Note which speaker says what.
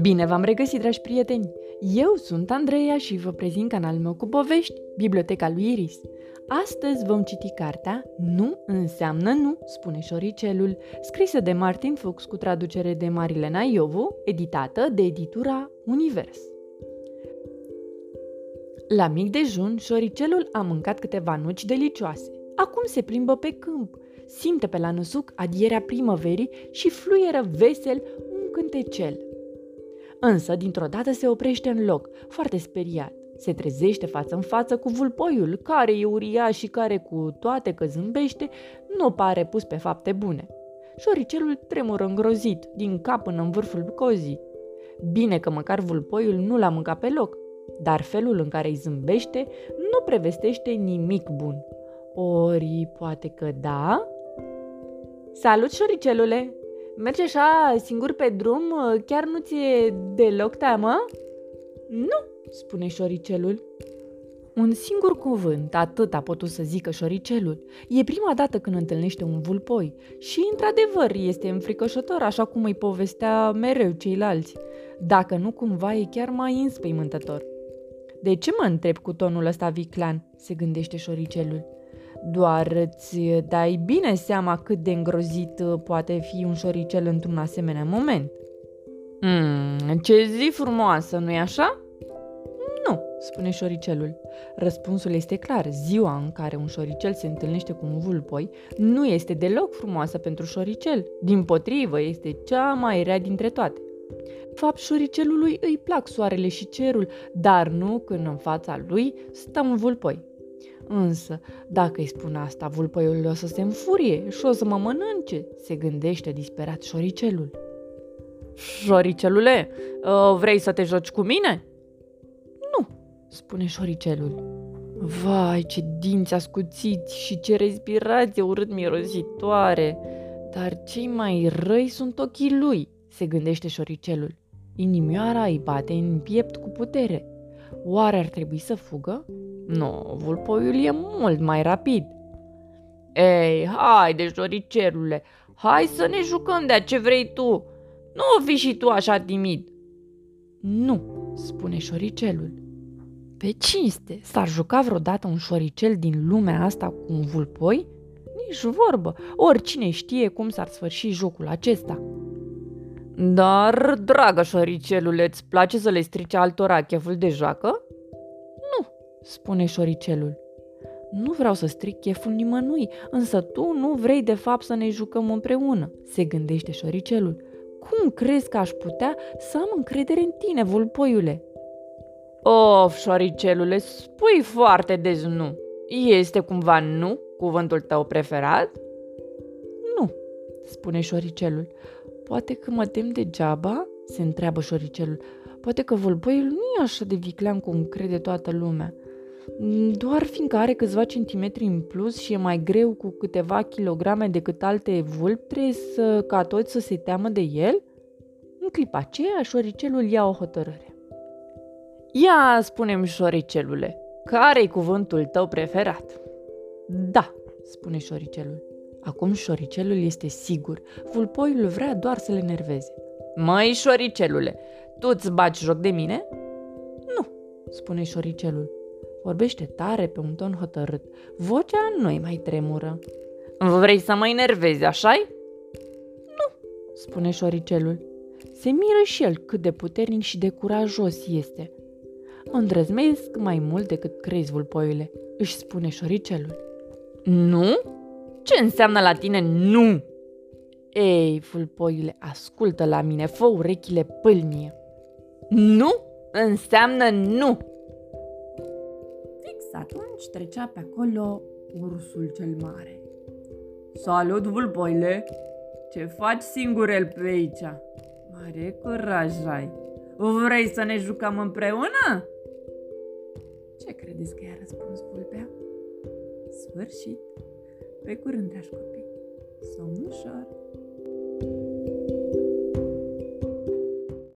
Speaker 1: Bine v-am regăsit, dragi prieteni! Eu sunt Andreea și vă prezint canalul meu cu povești, Biblioteca lui Iris. Astăzi vom citi cartea Nu înseamnă nu, spune șoricelul, scrisă de Martin Fuchs cu traducere de Marilena Iovu, editată de editura Univers. La mic dejun, șoricelul a mâncat câteva nuci delicioase. Acum se plimbă pe câmp, simte pe la năsuc adierea primăverii și fluieră vesel un cântecel – Însă, dintr-o dată se oprește în loc, foarte speriat. Se trezește față în față cu vulpoiul, care e uriaș și care, cu toate că zâmbește, nu pare pus pe fapte bune. Șoricelul tremură îngrozit, din cap până în vârful cozii. Bine că măcar vulpoiul nu l-a mâncat pe loc, dar felul în care îi zâmbește nu prevestește nimic bun. Ori, poate că da? Salut, șoricelule! Mergi așa singur pe drum? Chiar nu ți-e deloc teamă?
Speaker 2: Nu, spune șoricelul.
Speaker 1: Un singur cuvânt, atât a putut să zică șoricelul. E prima dată când întâlnește un vulpoi și, într-adevăr, este înfricoșător, așa cum îi povestea mereu ceilalți. Dacă nu, cumva e chiar mai înspăimântător. De ce mă întreb cu tonul ăsta viclan? se gândește șoricelul. Doar îți dai bine seama cât de îngrozit uh, poate fi un șoricel într-un asemenea moment.
Speaker 2: Mm, ce zi frumoasă, nu-i așa?
Speaker 1: Nu, spune șoricelul. Răspunsul este clar. Ziua în care un șoricel se întâlnește cu un vulpoi nu este deloc frumoasă pentru șoricel. Din potrivă, este cea mai rea dintre toate. Fapt, șoricelului îi plac soarele și cerul, dar nu când în fața lui stă un vulpoi. Însă, dacă îi spun asta, vulpăiul o să se înfurie și o să mă mănânce, se gândește disperat șoricelul.
Speaker 2: Șoricelule, ă, vrei să te joci cu mine?
Speaker 1: Nu, spune șoricelul. Vai, ce dinți ascuțiți și ce respirație urât mirositoare! Dar cei mai răi sunt ochii lui, se gândește șoricelul. Inimioara îi bate în piept cu putere. Oare ar trebui să fugă? Nu, vulpoiul e mult mai rapid.
Speaker 2: Ei, haide, joricelule, hai să ne jucăm de ce vrei tu. Nu fi și tu așa timid.
Speaker 1: Nu, spune șoricelul. Pe cinste, s-ar juca vreodată un șoricel din lumea asta cu un vulpoi? Nici vorbă, oricine știe cum s-ar sfârși jocul acesta.
Speaker 2: Dar, dragă șoricelule, îți place să le strice altora cheful de joacă?
Speaker 1: Spune șoricelul. Nu vreau să stric cheful nimănui, însă tu nu vrei de fapt să ne jucăm împreună, se gândește șoricelul. Cum crezi că aș putea să am încredere în tine, vulpoiule?
Speaker 2: Of, șoricelule, spui foarte des nu. Este cumva nu cuvântul tău preferat?
Speaker 1: Nu, spune șoricelul. Poate că mă tem degeaba? se întreabă șoricelul. Poate că vulpoiul nu e așa de viclean cum crede toată lumea. Doar fiindcă are câțiva centimetri în plus și e mai greu cu câteva kilograme decât alte vulpi, trebuie să, ca toți să se teamă de el? În clipa aceea, șoricelul ia o hotărâre.
Speaker 2: Ia, spune-mi, șoricelule, care-i cuvântul tău preferat?
Speaker 1: Da, spune șoricelul. Acum șoricelul este sigur. Vulpoiul vrea doar să le nerveze.
Speaker 2: Măi, șoricelule, tu-ți baci joc de mine?
Speaker 1: Nu, spune șoricelul. Vorbește tare pe un ton hotărât. Vocea nu mai tremură.
Speaker 2: Vrei să mă enervezi, așa
Speaker 1: Nu, spune șoricelul. Se miră și el cât de puternic și de curajos este. Îndrăzmesc mai mult decât crezi, vulpoile, își spune șoricelul.
Speaker 2: Nu? Ce înseamnă la tine nu?
Speaker 1: Ei, vulpoile, ascultă la mine, fă urechile pâlnie.
Speaker 2: Nu înseamnă nu.
Speaker 1: Fix atunci trecea pe acolo ursul cel mare.
Speaker 2: Salut, vulpoile! Ce faci singurel pe aici? Mare curaj ai! Vrei să ne jucăm împreună?
Speaker 1: Ce credeți că i-a răspuns vulpea? Sfârșit! Pe curând, dragi copii! Somn ușor!